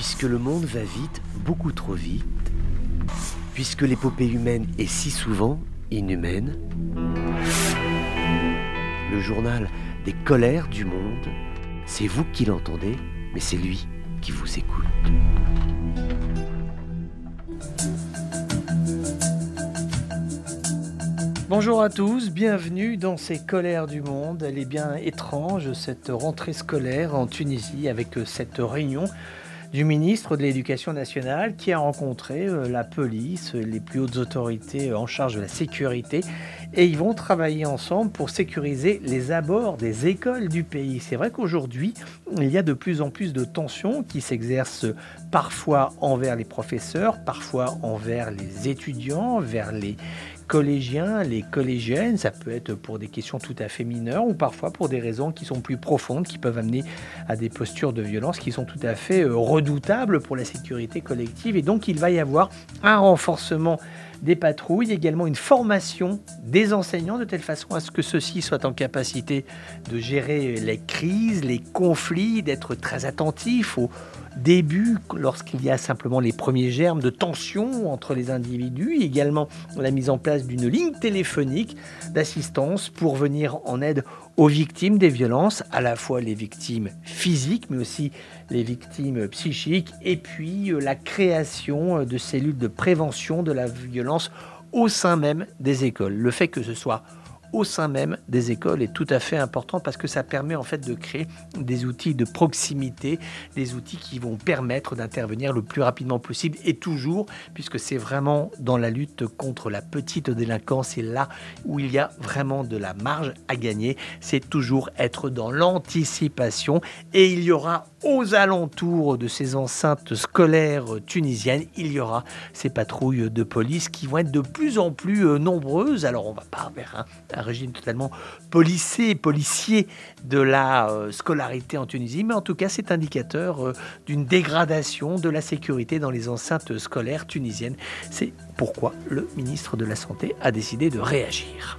puisque le monde va vite, beaucoup trop vite, puisque l'épopée humaine est si souvent inhumaine, le journal des colères du monde, c'est vous qui l'entendez, mais c'est lui qui vous écoute. Bonjour à tous, bienvenue dans ces colères du monde. Elle est bien étrange, cette rentrée scolaire en Tunisie avec cette réunion du ministre de l'Éducation nationale qui a rencontré euh, la police, les plus hautes autorités en charge de la sécurité et ils vont travailler ensemble pour sécuriser les abords des écoles du pays. C'est vrai qu'aujourd'hui, il y a de plus en plus de tensions qui s'exercent parfois envers les professeurs, parfois envers les étudiants, vers les collégiens, les collégiennes, ça peut être pour des questions tout à fait mineures ou parfois pour des raisons qui sont plus profondes, qui peuvent amener à des postures de violence qui sont tout à fait euh, redoutables pour la sécurité collective. Et donc il va y avoir un renforcement des patrouilles, également une formation des enseignants de telle façon à ce que ceux-ci soient en capacité de gérer les crises, les conflits, d'être très attentifs aux début, lorsqu'il y a simplement les premiers germes de tension entre les individus, également la mise en place d'une ligne téléphonique d'assistance pour venir en aide aux victimes des violences, à la fois les victimes physiques, mais aussi les victimes psychiques, et puis euh, la création de cellules de prévention de la violence au sein même des écoles. Le fait que ce soit au sein même des écoles est tout à fait important parce que ça permet en fait de créer des outils de proximité, des outils qui vont permettre d'intervenir le plus rapidement possible et toujours, puisque c'est vraiment dans la lutte contre la petite délinquance et là où il y a vraiment de la marge à gagner, c'est toujours être dans l'anticipation et il y aura aux alentours de ces enceintes scolaires tunisiennes, il y aura ces patrouilles de police qui vont être de plus en plus euh, nombreuses. Alors on va pas vers un, régime totalement policé, policier de la euh, scolarité en Tunisie, mais en tout cas c'est indicateur euh, d'une dégradation de la sécurité dans les enceintes scolaires tunisiennes. C'est pourquoi le ministre de la Santé a décidé de réagir.